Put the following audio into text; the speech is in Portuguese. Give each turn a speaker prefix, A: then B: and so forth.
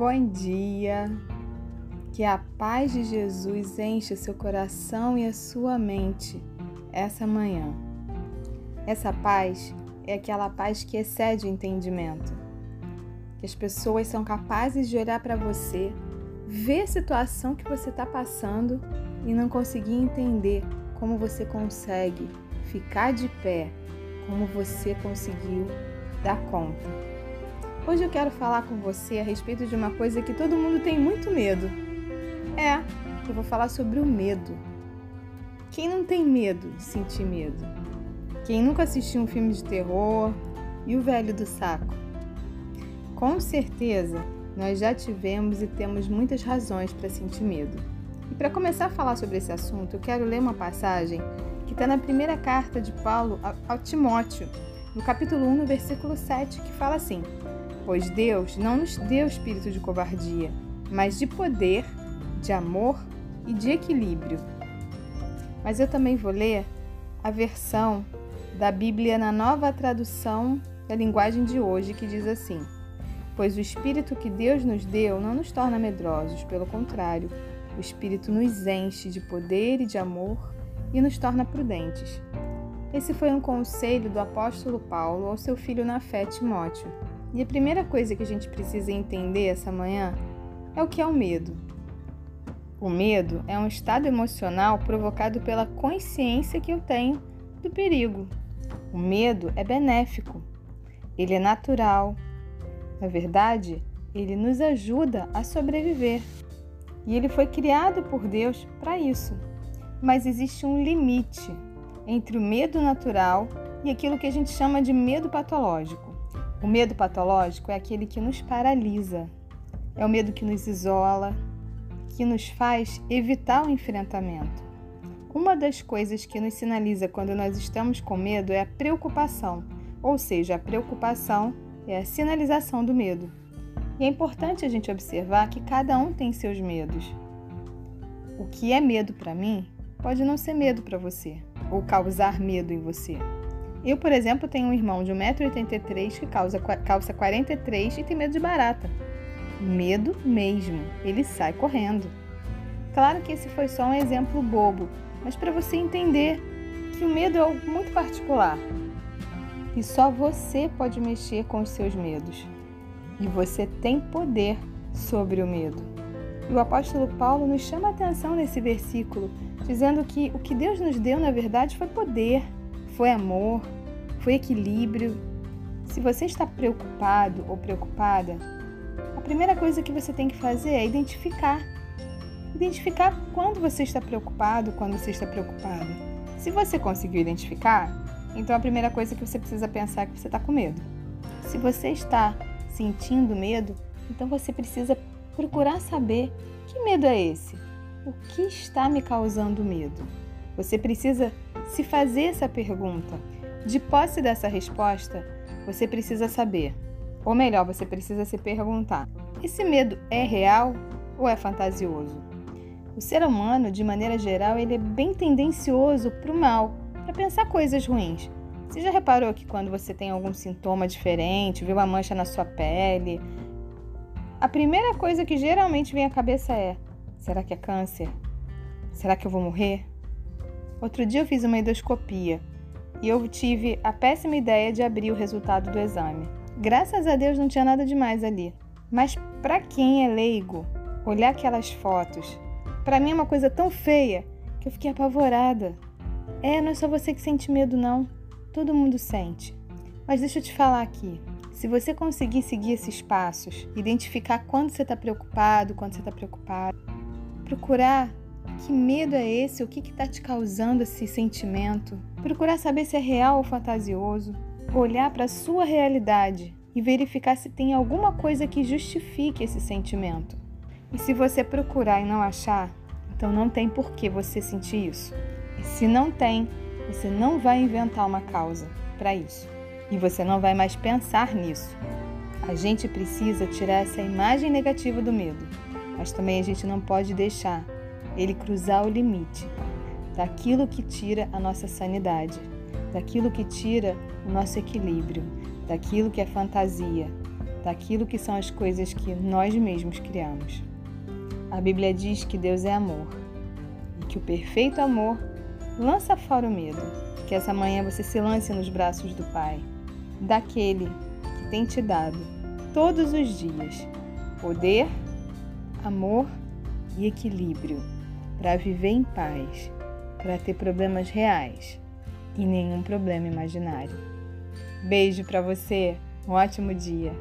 A: Bom dia. Que a paz de Jesus encha seu coração e a sua mente essa manhã. Essa paz é aquela paz que excede o entendimento. Que as pessoas são capazes de olhar para você, ver a situação que você está passando e não conseguir entender como você consegue ficar de pé, como você conseguiu dar conta. Hoje eu quero falar com você a respeito de uma coisa que todo mundo tem muito medo. É, eu vou falar sobre o medo. Quem não tem medo de sentir medo? Quem nunca assistiu um filme de terror e o velho do saco? Com certeza, nós já tivemos e temos muitas razões para sentir medo. E para começar a falar sobre esse assunto, eu quero ler uma passagem que está na primeira carta de Paulo ao Timóteo, no capítulo 1, no versículo 7, que fala assim: Pois Deus não nos deu espírito de covardia, mas de poder, de amor e de equilíbrio. Mas eu também vou ler a versão da Bíblia na nova tradução da linguagem de hoje, que diz assim: Pois o espírito que Deus nos deu não nos torna medrosos, pelo contrário, o espírito nos enche de poder e de amor e nos torna prudentes. Esse foi um conselho do apóstolo Paulo ao seu filho na fé, Timóteo. E a primeira coisa que a gente precisa entender essa manhã é o que é o medo. O medo é um estado emocional provocado pela consciência que eu tenho do perigo. O medo é benéfico, ele é natural. Na verdade, ele nos ajuda a sobreviver. E ele foi criado por Deus para isso. Mas existe um limite entre o medo natural e aquilo que a gente chama de medo patológico. O medo patológico é aquele que nos paralisa, é o medo que nos isola, que nos faz evitar o enfrentamento. Uma das coisas que nos sinaliza quando nós estamos com medo é a preocupação, ou seja, a preocupação é a sinalização do medo. E é importante a gente observar que cada um tem seus medos. O que é medo para mim pode não ser medo para você, ou causar medo em você. Eu, por exemplo, tenho um irmão de 1,83m que causa, calça 43 e tem medo de barata. Medo mesmo. Ele sai correndo. Claro que esse foi só um exemplo bobo, mas para você entender que o medo é algo muito particular. E só você pode mexer com os seus medos. E você tem poder sobre o medo. E o apóstolo Paulo nos chama a atenção nesse versículo, dizendo que o que Deus nos deu, na verdade, foi poder foi amor, foi equilíbrio. Se você está preocupado ou preocupada, a primeira coisa que você tem que fazer é identificar. Identificar quando você está preocupado, quando você está preocupada. Se você conseguiu identificar, então a primeira coisa que você precisa pensar é que você está com medo. Se você está sentindo medo, então você precisa procurar saber que medo é esse? O que está me causando medo? Você precisa se fazer essa pergunta. De posse dessa resposta, você precisa saber, ou melhor, você precisa se perguntar: esse medo é real ou é fantasioso? O ser humano, de maneira geral, ele é bem tendencioso para o mal, para pensar coisas ruins. Você já reparou que quando você tem algum sintoma diferente, vê uma mancha na sua pele, a primeira coisa que geralmente vem à cabeça é: será que é câncer? Será que eu vou morrer? Outro dia eu fiz uma endoscopia e eu tive a péssima ideia de abrir o resultado do exame. Graças a Deus não tinha nada demais ali. Mas para quem é leigo, olhar aquelas fotos, para mim é uma coisa tão feia que eu fiquei apavorada. É, não é só você que sente medo não. Todo mundo sente. Mas deixa eu te falar aqui. Se você conseguir seguir esses passos, identificar quando você está preocupado, quando você está preocupado, procurar que medo é esse? O que está te causando esse sentimento? Procurar saber se é real ou fantasioso. Olhar para a sua realidade e verificar se tem alguma coisa que justifique esse sentimento. E se você procurar e não achar, então não tem por que você sentir isso. E se não tem, você não vai inventar uma causa para isso. E você não vai mais pensar nisso. A gente precisa tirar essa imagem negativa do medo, mas também a gente não pode deixar ele cruzar o limite daquilo que tira a nossa sanidade, daquilo que tira o nosso equilíbrio, daquilo que é fantasia. daquilo que são as coisas que nós mesmos criamos. A Bíblia diz que Deus é amor e que o perfeito amor lança fora o medo. Que essa manhã você se lance nos braços do Pai, daquele que tem te dado todos os dias poder, amor e equilíbrio para viver em paz, para ter problemas reais e nenhum problema imaginário. Beijo para você, um ótimo dia!